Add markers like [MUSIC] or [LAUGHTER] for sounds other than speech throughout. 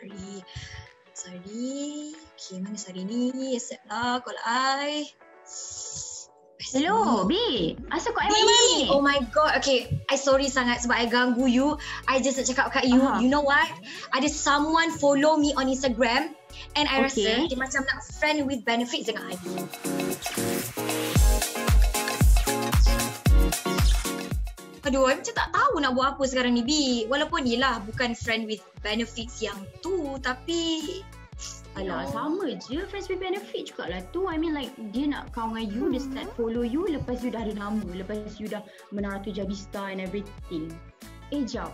Sorry. Sorry. Okay, mana sorry ni? Accept lah call I. Hello, B. Asal kau ni? oh my god. Okay, I sorry sangat sebab I ganggu you. I just nak cakap kat you, Aha. you know what? Ada someone follow me on Instagram and I Okay. rasa dia macam nak friend with benefits dengan I. Aduh, I macam tak tahu nak buat apa sekarang ni, B. Walaupun yelah bukan friend with benefits yang tu, tapi... Alah, sama je. Friends with benefit jugalah tu. I mean like, dia nak kawan dengan you, dia start follow you, lepas you dah ada nama, lepas you dah menang Ratu Jadi Star and everything. Eh, jap.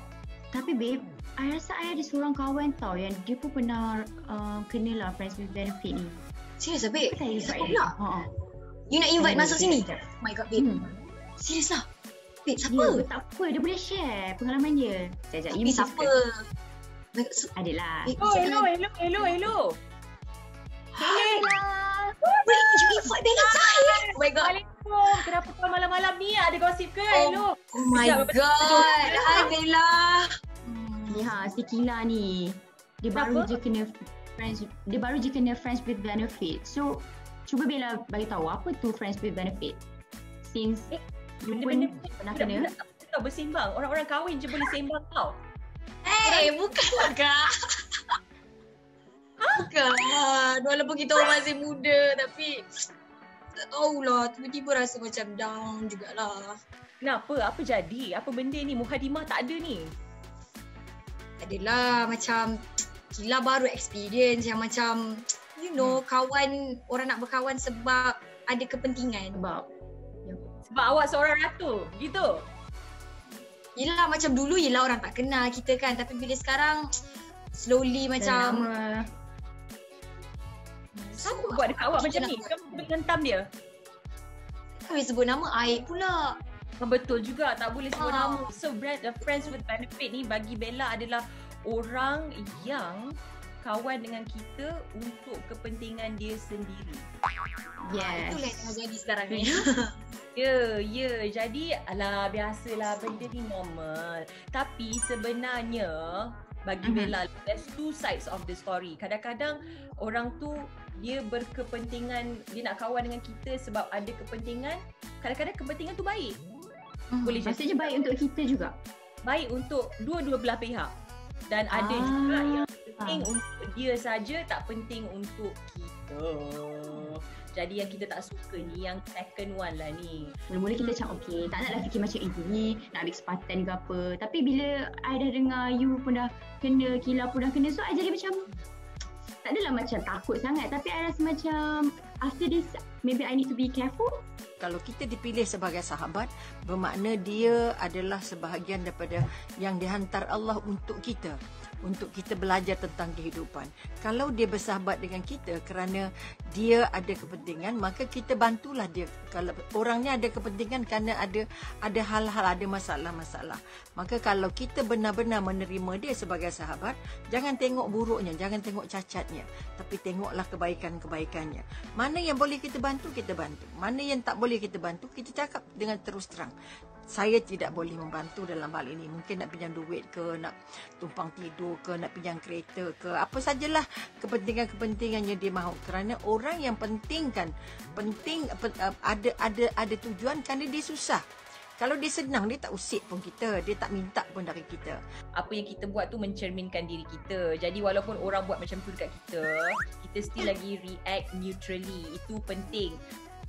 Tapi babe, I rasa I ada seorang kawan tau yang dia pun pernah uh, kena lah friends with benefit ni. Serius lah, babe? Siapa pula? dia? Ha. You nak invite Hmm, masuk sini? Oh my god, babe. Hmm. Serius lah? Babe, siapa? Ya, tak apa. Dia boleh share pengalaman dia. Sekejap, you Tapi siapa? Oh my Adalah. Oh, hello, jangan- hello, hello, hello. Adalah. Wait, you invite Bella Chai? Oh my god. Assalamualaikum. Kenapa kau malam-malam ni ada gosip ke? Hello. Oh my Sekejap, god. Hai Bella. Ni ha, si Kila ni. Dia baru Siapa? je kena friends dia baru je kena friends with benefit. So cuba Bella bagi tahu apa tu friends with benefit. Since Eh, benda-benda pernah kena. tak bersembang. Orang-orang kahwin je boleh sembang tau. Hey, [LAUGHS] bukanlah kak. Bukan. Walaupun kita orang masih muda tapi tak tahulah. Tiba-tiba rasa macam down jugalah. Kenapa? Apa jadi? Apa benda ni? Muhadimah tak ada ni. Adalah macam Gila baru experience yang macam you know kawan orang nak berkawan sebab ada kepentingan. Sebab Sebab awak seorang ratu. Gitu. Yelah macam dulu yelah orang tak kenal kita kan tapi bila sekarang slowly dah macam lama Siapa Buat dekat awak macam ni. Kamu mengentam dia. Kami sebut nama Aib pula. Betul juga. Tak boleh sebut Ah. nama. So, brand, uh, friends with benefit ni bagi Bella adalah orang yang kawan dengan kita untuk kepentingan dia sendiri. yes. Itulah yang jadi sekarang ni. [LAUGHS] Ya, ya. Jadi, alah biasalah benda ni normal. Tapi sebenarnya bagi Mhm. Bella, there's two sides of the story. Kadang-kadang orang tu dia berkepentingan, dia nak kawan dengan kita sebab ada kepentingan. Kadang-kadang kepentingan tu baik. Boleh jadi Maksudnya baik untuk kita juga. baik untuk dua-dua belah pihak. Dan ada Ah. juga yang penting untuk dia saja, tak penting untuk kita. Jadi yang kita tak suka ni, yang second one lah ni. Mula-mula kita macam okay, tak naklah fikir macam itu ni, nak ambil kesempatan ke apa. Tapi bila I dah dengar you pun dah kena, Kila pun dah kena, so I jadi macam tak adalah macam takut sangat tapi I rasa macam after this maybe I need to be careful. Kalau kita dipilih sebagai sahabat, bermakna dia adalah sebahagian daripada yang dihantar Allah untuk kita. Untuk kita belajar tentang kehidupan. Kalau dia bersahabat dengan kita kerana dia ada kepentingan, maka kita bantulah dia. Kalau orangnya ada kepentingan kerana ada ada hal-hal, ada masalah-masalah. Maka kalau kita benar-benar menerima dia sebagai sahabat, jangan tengok buruknya, jangan tengok cacatnya. Tapi tengoklah kebaikan-kebaikannya. Mana yang boleh kita bantu, kita bantu. Mana yang tak boleh kita bantu, kita cakap dengan terus terang. Saya tidak boleh membantu dalam hal ini. Mungkin nak pinjam duit ke, nak tumpang tidur ke, nak pinjam kereta ke. Apa sajalah kepentingan-kepentingannya dia mahu. Kerana orang yang penting kan, penting pe- ada ada ada tujuan kerana dia susah. Kalau dia senang, dia tak usik pun kita. Dia tak minta pun dari kita. Apa yang kita buat tu mencerminkan diri kita. Jadi walaupun orang buat macam tu dekat kita, kita still lagi react neutrally. Itu penting.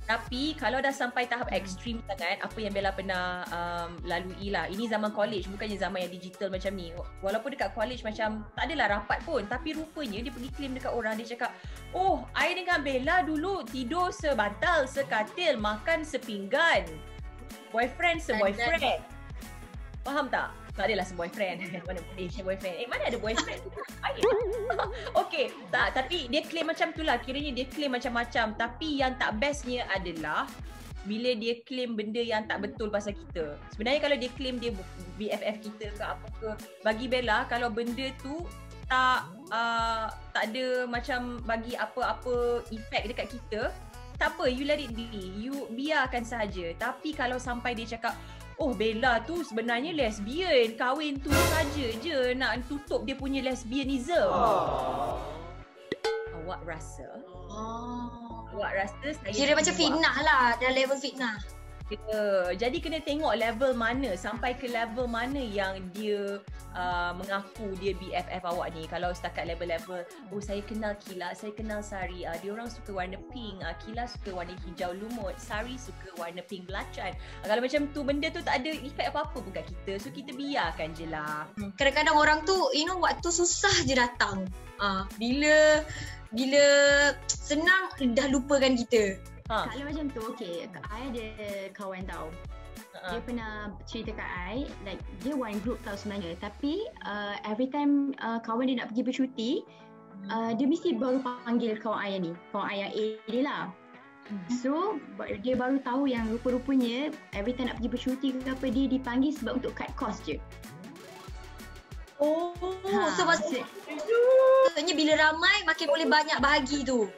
Tapi kalau dah sampai tahap ekstrim sangat, apa yang Bella pernah um, lalui lah. Ini zaman college, bukannya zaman yang digital macam ni. Walaupun dekat college macam tak adalah rapat pun. Tapi rupanya dia pergi claim dekat orang. Dia cakap, oh I dengan Bella dulu tidur sebantal, sekatil, makan sepinggan. Boyfriend se-boyfriend. Faham tak? Tak adalah se-boyfriend. [LAUGHS] mana boleh share boyfriend. Eh mana ada boyfriend? [LAUGHS] Baik. [LAUGHS] okay. Tak, tapi dia claim macam tu lah. Kiranya dia claim macam-macam. Tapi yang tak bestnya adalah bila dia claim benda yang tak betul pasal kita. Sebenarnya kalau dia claim dia BFF kita ke apa ke, bagi Bella kalau benda tu tak uh, tak ada macam bagi apa-apa efek dekat kita, tak apa, you let it be. You biarkan saja. Tapi kalau sampai dia cakap, oh Bella tu sebenarnya lesbian, kahwin tu saja je nak tutup dia punya lesbianism. Oh. Awak rasa? Oh. Awak rasa saya Kira macam fitnah lah. Dah level fitnah. Ya, jadi kena tengok level mana sampai ke level mana yang dia uh, mengaku dia BFF awak ni. Kalau setakat level-level, oh saya kenal Kila, saya kenal Sari. Uh, dia orang suka warna pink, uh, Kila suka warna hijau lumut, Sari suka warna pink belacan. Uh, kalau macam tu benda tu tak ada efek apa-apa pun kat kita. So kita biarkan je lah. Kadang-kadang orang tu, you know, waktu susah je datang. Ah, bila bila senang dah lupakan kita. Ha. Kalau macam tu, okay. I ada kawan tau. Uh, Dia pernah cerita kat I, like dia one group tau sebenarnya. Tapi uh, every time uh, kawan dia nak pergi bercuti, uh, dia mesti baru panggil kawan I ni. Kawan I yang A dia lah. So, ba- dia baru tahu yang rupa-rupanya every time nak pergi bercuti ke apa, dia dipanggil sebab untuk cut cost je. Oh, so maksud, maksud- maksudnya bila ramai makin boleh banyak bahagi tu.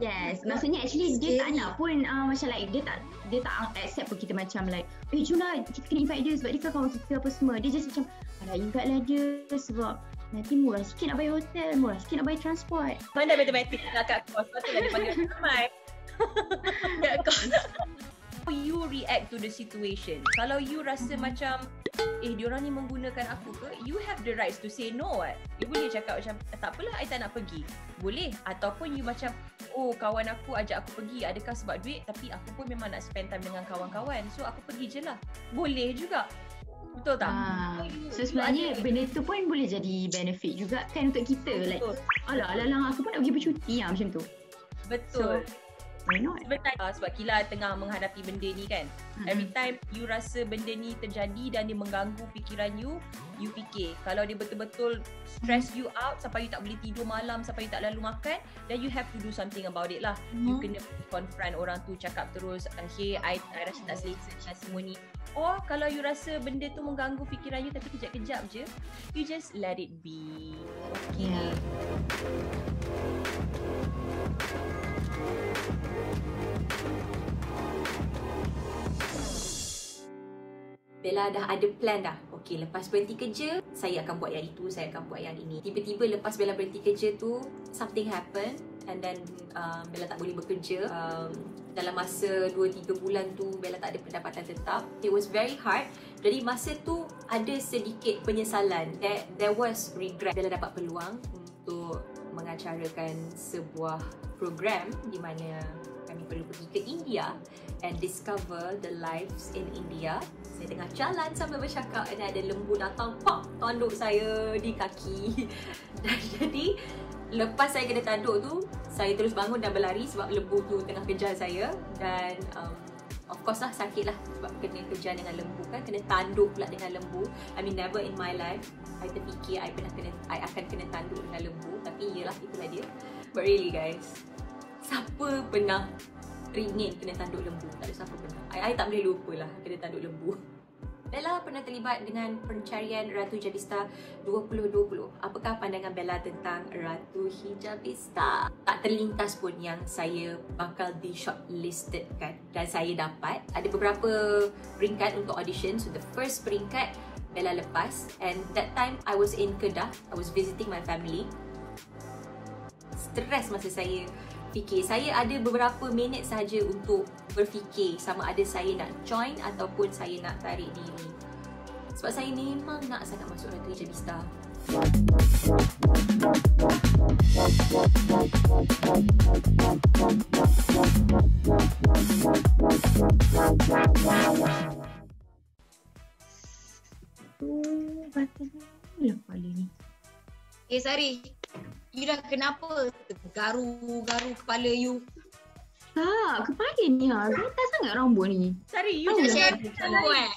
Yes, maksudnya actually dia tak nak pun uh, macam like dia tak dia tak accept pun kita macam like eh jom lah kita kena invite dia sebab dia kan kawan kita apa semua. Dia just macam alah invite lah dia sebab nanti murah sikit nak bayar hotel, murah sikit nak bayar transport. Pandai matematik nak kat kos. Patutlah dia panggil ramai. [LAUGHS] How you react to the situation? Kalau you rasa macam eh diorang ni menggunakan aku ke? You have the rights to say no what? You boleh cakap macam tak apalah I tak nak pergi. Boleh ataupun you macam oh kawan aku ajak aku pergi adakah sebab duit tapi aku pun memang nak spend time dengan kawan-kawan. So aku pergi je lah. Boleh juga. Betul tak? You- so sebenarnya ada- benda tu pun boleh jadi benefit juga kan untuk kita. Like Betul. alah alah alah aku pun nak pergi bercuti lah macam tu. Betul. Why not? Sebenarnya uh, sebab Kila tengah menghadapi benda ni kan. Every time you rasa benda ni terjadi dan dia mengganggu fikiran you, you fikir. Kalau dia betul-betul stress you out sampai you tak boleh tidur malam, sampai you tak lalu makan, then you have to do something about it lah. You kena confront orang tu, cakap terus, uh, hey, I, I rasa tak selesa dengan semua ni. Or kalau you rasa benda tu mengganggu fikiran you tapi kejap-kejap je, you just let it be. Okay. Yeah. Bella dah ada plan dah. Okey, lepas berhenti kerja, saya akan buat yang itu, saya akan buat yang ini. Tiba-tiba lepas Bella berhenti kerja tu, something happen and then um, Bella tak boleh bekerja. Um, dalam masa 2-3 bulan tu, Bella tak ada pendapatan tetap. It was very hard. Jadi masa tu ada sedikit penyesalan. There, there was regret. Bella dapat peluang untuk mengacarakan sebuah program di mana kami perlu pergi ke India and discover the lives in India. Saya tengah jalan sambil bercakap dan ada lembu datang pop tanduk saya di kaki. [LAUGHS] Dan jadi lepas saya kena tanduk tu, saya terus bangun dan berlari sebab lembu tu tengah kejar saya. Dan um, of course lah sakit lah sebab kena kejar dengan lembu kan. Kena tanduk pula dengan lembu. I mean never in my life I terfikir I pernah kena I akan kena tanduk dengan lembu. Tapi iyalah itulah dia. But really guys siapa pernah ringin kena tanduk lembu tak ada siapa pernah I, I tak boleh lupa lah kena tanduk lembu [LAUGHS] Bella pernah terlibat dengan pencarian Ratu Hijabista 2020. Apakah pandangan Bella tentang Ratu Hijabista? Tak terlintas pun yang saya bakal di shortlisted kan dan saya dapat. Ada beberapa peringkat untuk audition. So the first peringkat Bella lepas and that time I was in Kedah. I was visiting my family. Stres masa saya fikir. Saya ada beberapa minit saja untuk berfikir sama ada saya nak join ataupun saya nak tarik diri. Sebab saya memang nak sangat masuk Ratu Hijabista. Oh, batin lah kali ni. Eh Sari, you dah kenapa garu-garu kepala you? Tak, kepala ni ha. Gatal sangat rambut ni. Sari, you Macam jangan shampoo eh.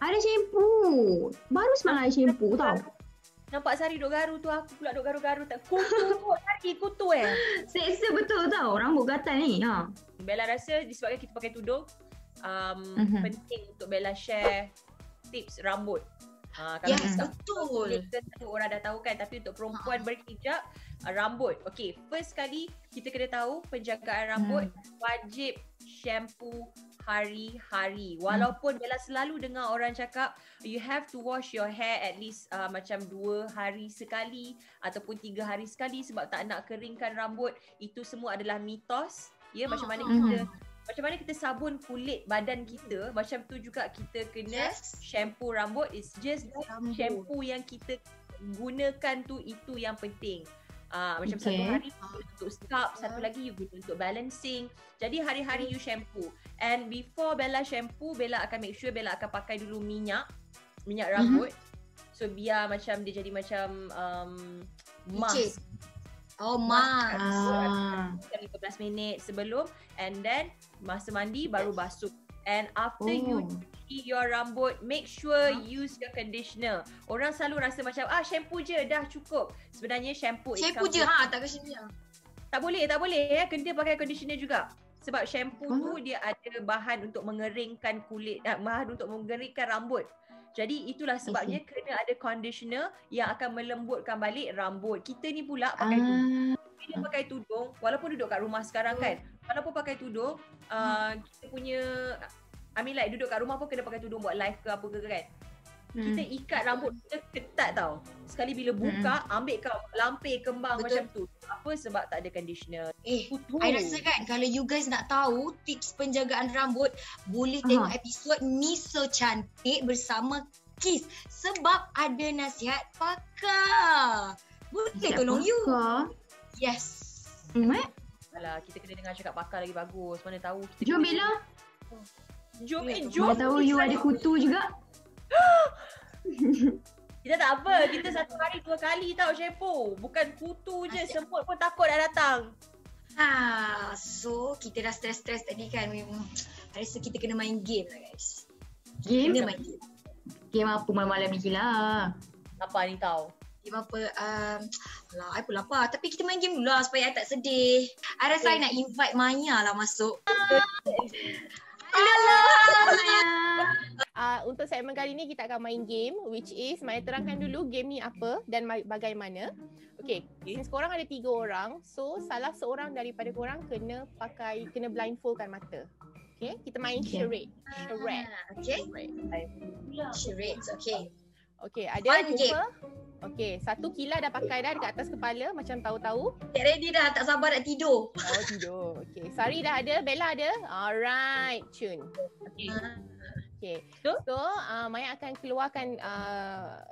Ada shampoo. Baru semalam ada shampoo tau. Nampak Sari duk garu tu aku pula duk garu-garu tak kutu tu [LAUGHS] Sari kutu eh. Seksa betul tau rambut gatal ni. Ha. Bella rasa disebabkan kita pakai tudung um, Mhm. penting untuk Bella share tips rambut. Ha, kalau Yes, betul. Kita orang dah tahu kan tapi untuk perempuan Ha. berhijab uh, rambut. Okay, first kali kita kena tahu penjagaan rambut wajib shampoo hari-hari. Walaupun Bella selalu dengar orang cakap you have to wash your hair at least uh, macam dua hari sekali ataupun tiga hari sekali sebab tak nak keringkan rambut. Itu semua adalah mitos. Ya, macam mana Ah, kita macam mana kita sabun kulit badan kita, macam tu juga kita kena Yes. shampoo rambut. It's just Rambut. shampoo yang kita gunakan tu itu yang penting. Ah macam Okay. satu hari untuk scalp, satu lagi you guna untuk balancing. Jadi hari-hari you shampoo. And before Bella shampoo, Bella akan make sure Bella akan pakai dulu minyak, minyak rambut. So biar macam dia jadi macam um, Licin. Mask. Oh, mas. Ah. Macam 15 minit sebelum and then masa mandi baru basuh. And after you Oh. cuci your rambut, make sure use your conditioner. Orang selalu rasa macam ah shampoo je dah cukup. Sebenarnya shampoo Shampoo je ha, tak ni. Tak boleh, tak boleh ya. Kena pakai conditioner juga. Sebab shampoo Oh. tu dia ada bahan untuk mengeringkan kulit, ah, bahan untuk mengeringkan rambut. Jadi itulah sebabnya kena ada conditioner yang akan melembutkan balik rambut. Kita ni pula pakai tudung. Ah. Bila pakai tudung, walaupun duduk kat rumah sekarang kan, walaupun pakai tudung, uh, kita punya I mean like duduk kat rumah pun kena pakai tudung buat live ke apa ke kan. Kita Hmm. ikat rambut kita ketat tau. Sekali bila buka, ambil kau lampir kembang Betul. macam tu. Apa sebab tak ada conditioner. Eh, Kutu. I rasa kan kalau you guys nak tahu tips penjagaan rambut, boleh Aha. tengok episod Ni So Cantik bersama Kiss. Sebab ada nasihat pakar. Boleh Siap tolong you. pakar. Yes. Hmm, eh? Alah, kita kena dengar cakap pakar lagi bagus. Mana tahu kita Jom Bella. Jom, eh, Mana jom. Mana tahu you ada kutu juga. [GASPS] Kita tak apa. Kita satu hari dua kali tau shampoo. Bukan kutu je. Semut pun takut dah datang. Ha, so kita dah stres-stres tadi kan. Memang I rasa kita kena main game lah guys. Game? Kena main game. Game apa malam-malam ni lah. Apa ni kau? Game apa? Um, alah, I pun lapar. Tapi kita main game dulu lah supaya I tak sedih. I rasa I nak invite Maya lah masuk. [LAUGHS] Uh, untuk segmen kali ni kita akan main game which is Maya terangkan dulu game ni apa dan ma- bagaimana. Okay, since korang ada tiga orang, so salah seorang daripada korang kena pakai, kena blindfoldkan mata. Okay, kita main Okay. charade. Charade. Ah, Okay. Charades. Okay. Okay, ada Fun jumpa. Okay, satu kila dah pakai dah dekat atas kepala macam tahu-tahu. Get ready dah. Tak sabar nak tidur. Oh, tidur. Okay, Sari dah ada, Bella ada. Alright, Chun. Okay. Okay. So? So, uh, Maya akan keluarkan uh,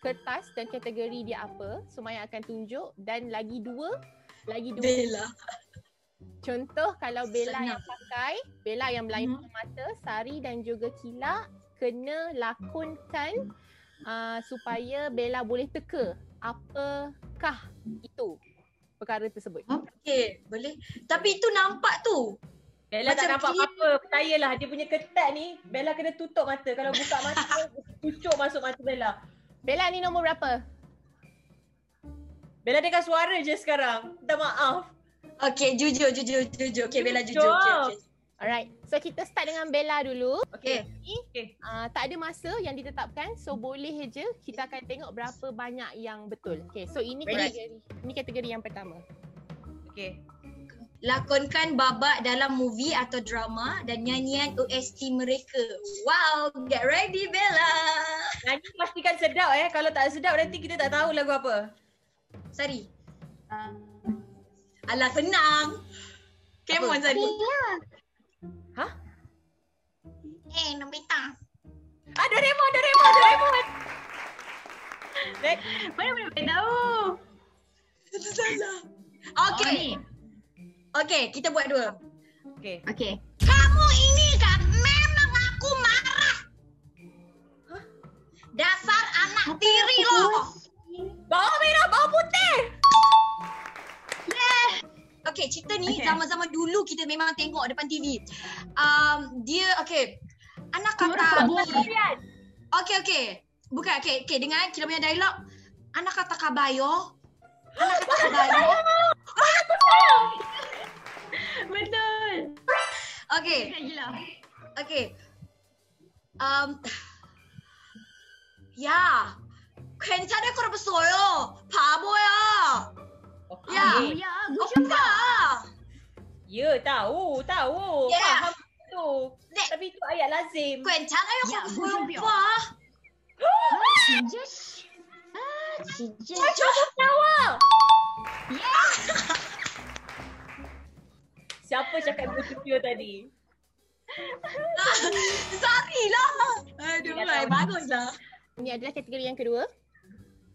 kertas dan kategori dia apa. So, Maya akan tunjuk dan lagi dua, lagi dua. Bella. Contoh kalau Bella Senang. yang pakai, Bella yang blindfold mata, Sari dan juga Kila kena lakonkan uh, supaya Bella boleh teka apakah itu perkara tersebut. Okay. Boleh. Tapi itu nampak tu. Bella tak Macam nampak clear. apa-apa. Percayalah dia punya ketat ni. Bella kena tutup mata. Kalau buka mata, [LAUGHS] cucuk masuk mata Bella. Bella ni nombor berapa? Bella dengar suara je sekarang. Minta maaf. Okay. Jujur, jujur, jujur. Okay. Bella jujur. Jujur. Okay, okay. Alright. So kita start dengan Bella dulu. Okay. Ni uh, tak ada masa yang ditetapkan. So boleh je kita akan tengok berapa banyak yang betul. Okay. So ini Alright. kategori ini kategori yang pertama. Okay. Lakonkan babak dalam movie atau drama dan nyanyian OST mereka. Wow, get ready Bella. Nanti pastikan sedap eh. Kalau tak sedap nanti kita tak tahu lagu apa. Sari. Ah. Alah senang. Come on Sari. Hah? Nobita. Ah, Doraemon, Doraemon, Doraemon. Next. Mana boleh tahu? Salah. Oh, Okay. kita buat dua. Okay. Okay. Kamu ini kan memang aku marah. Dasar anak tiri loh. Bawang merah, bawang putih. Okay, cerita ni Okay. zaman-zaman dulu kita memang tengok depan TV. Um, dia, okay Anak Kamu kata... orang Korean. Okay, okay. Bukan, okay. Okay, dengar kita punya dialog. Anak kata kabayo. Anak kata kabayo. Betul. [LAUGHS] Okay, Gila gila. okay. Um, [LAUGHS] 야, 괜찮을 거라 봤어요. 바보야. Okay. Ya. Oh ya, good 오빠. Ya, tahu, tahu. Yeah. tu. Dek. Tapi tu ayat lazim. Kuen, cara yang kau berubah. Sijesh. Sijesh. Cuba tawa. Siapa cakap berubah tadi? [LAUGHS] Sorry lah. Aduh, bagus lah. Ini adalah kategori yang kedua.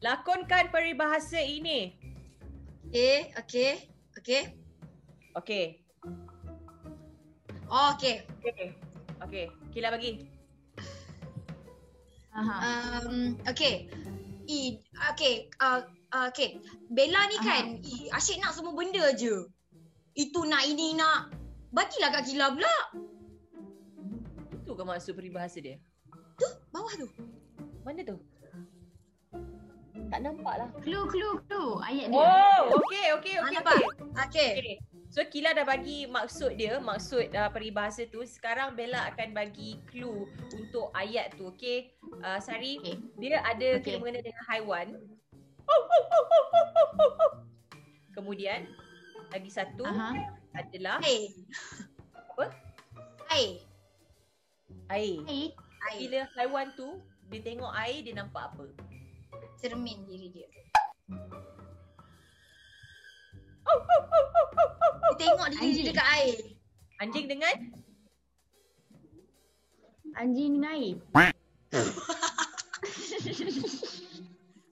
Lakonkan peribahasa ini. Eh, okay, okay, okay. Okay. Oh, okay. Okay. Okay. Kila bagi. Aha. Um, okay. I, okay, uh, uh, okay. Bella ni kan, i, asyik nak semua benda je. Itu nak, ini nak. Bagilah kat Kila pula. Itu ke maksud peribahasa dia? Bawah tu. Mana tu? Tak nampak lah. Clue, clue, clue. Ayat dia. Oh, okay, okay, Ah, okay. nampak? okay. Okay. So Kila dah bagi maksud dia, maksud uh, peribahasa tu. Sekarang Bella akan bagi clue untuk ayat tu, okay? Uh, Sari, Okay. dia ada Okay. kena mengena dengan haiwan. Kemudian, lagi satu Aha. adalah Hai. Apa? Hai. air. Hey. Hai. Bila haiwan tu, dia tengok air, dia nampak apa? Cermin diri dia. Dia tengok diri dia Anjing. dekat air. Anjing dengan? Anjing dengan air. [LAUGHS]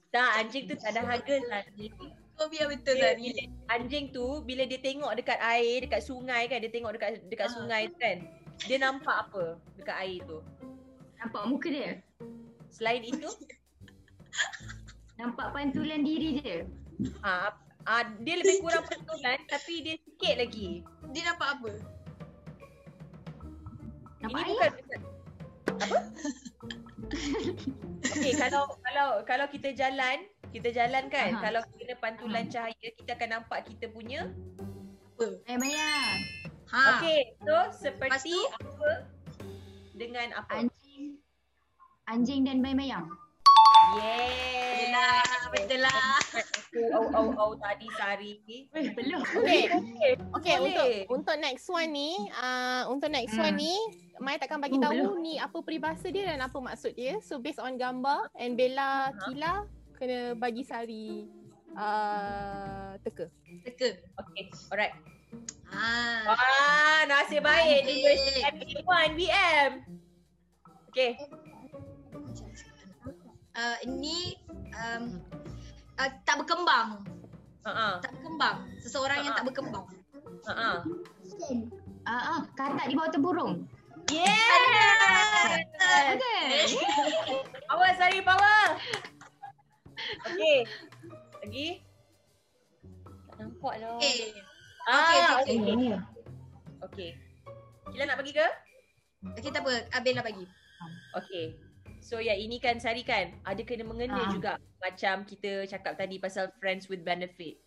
Tak, anjing tu tak ada harga Sari. Kau biar betul Dia, lah ni. anjing tu bila dia tengok dekat air, dekat sungai kan, dia tengok dekat dekat Ah. sungai tu kan. Dia nampak apa dekat air tu? Nampak muka dia. Selain itu, [LAUGHS] Nampak pantulan diri dia. Ah ah dia lebih kurang pentulan tapi dia sikit lagi. Dia nampak apa? Nampak Ini bukan apa? [LAUGHS] Okey, kalau kalau kalau kita jalan, kita jalan kan, Aha. kalau kena pantulan cahaya, kita akan nampak kita punya. Eh, Maya. Ha. Okey, so seperti tu? apa dengan apa? Anjing. Anjing dan bayang-bayang. Lah. Au au au tadi Sari. Eh, belum. Okay. Okay, Boleh. untuk untuk next one ni, uh, untuk next one Hmm. ni, Mai takkan bagi Oh, tahu belum. ni apa peribahasa dia dan apa maksud dia. So based on gambar and Bella Kila kena bagi Sari uh, teka. Teka. Okay, alright. Ha. Wah, nasib baik Baik. M1 BM. Okay, Uh, ini um, uh, tak berkembang. ha Tak berkembang. Seseorang yang tak berkembang. ha ha. Ah, ah, katak di bawah tempurung. Yeah. Okay. [LAUGHS] Power Sari power. Okay. Lagi. Tak nampak lah. Okay. Ah, okay, okay. okay. Okay. Kila nak bagi ke? Okay, tak apa. Abel lah bagi. Okay. So yang ini kan Sari kan ada kena mengena Ah. juga macam kita cakap tadi pasal friends with benefit.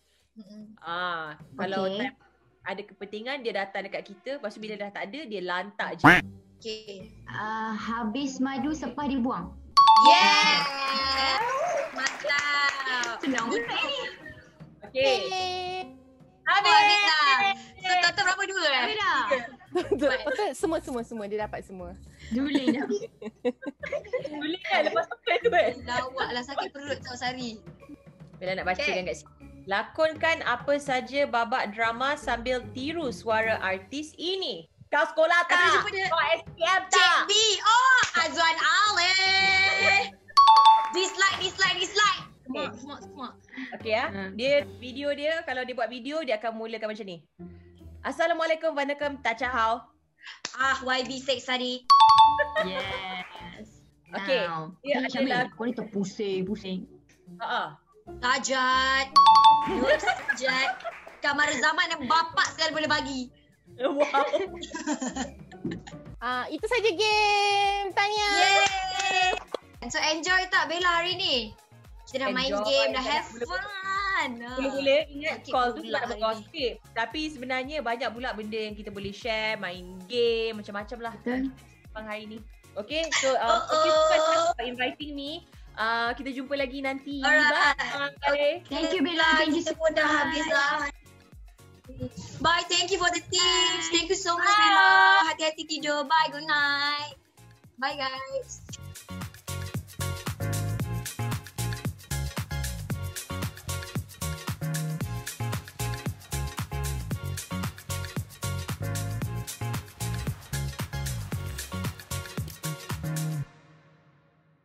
Ah, kalau Okay. time ada kepentingan dia datang dekat kita, lepas tu bila dah tak ada dia lantak je. Okay. Ah, habis madu sepah dibuang. Yes! Mantap. Senang betul ni. Okay. Eh, Oh, Habis. habis dah. So, total berapa dua eh? Habis dah. [LAUGHS] betul semua semua semua dia dapat semua. Dulu dah. [LAUGHS] Boleh kan lepas makan tu kan? Lawak lah sakit perut tau Sari. Bila nak baca Okay. kan kat sini. Lakonkan apa saja babak drama sambil tiru suara artis ini. Kau sekolah tak? jumpa dia. Kau SPM Cik tak? B. Oh, Azwan Ali. Dislike, dislike, dislike. Semua, Okay. semua, semua. Okay ya. Hmm. Dia video dia kalau dia buat video dia akan mulakan macam ni. Assalamualaikum, Vanakkam, Tachahau. Ah, YB fake Sari. Yes. Okay. Now. Dia Eh, Syamil, adalah- kau ni terpusing-pusing. Ha Tajat. Nur Sajat. Kamar zaman yang bapak sekali boleh bagi. Wow. [LAUGHS] Ah itu saja game Tanya. Yeay. So enjoy tak Bella hari ni? Kita dah main Enjoy. game, dah have nak fun. Mula-mula ingat Sakit call tu sebab nak bergosip. Tapi sebenarnya banyak pula benda yang kita boleh share, main game, macam-macam lah Betul. bang hari ni. Okay, so uh, Oh, thank you so much oh. for inviting me. Uh, kita jumpa lagi nanti. Alright. Bye. Thank you Bella. Thank you pun dah habis lah. Bye. Thank you for the tips. Thank you so much, Bye. Bella. Hati-hati tidur. Bye. Good night. Bye, guys.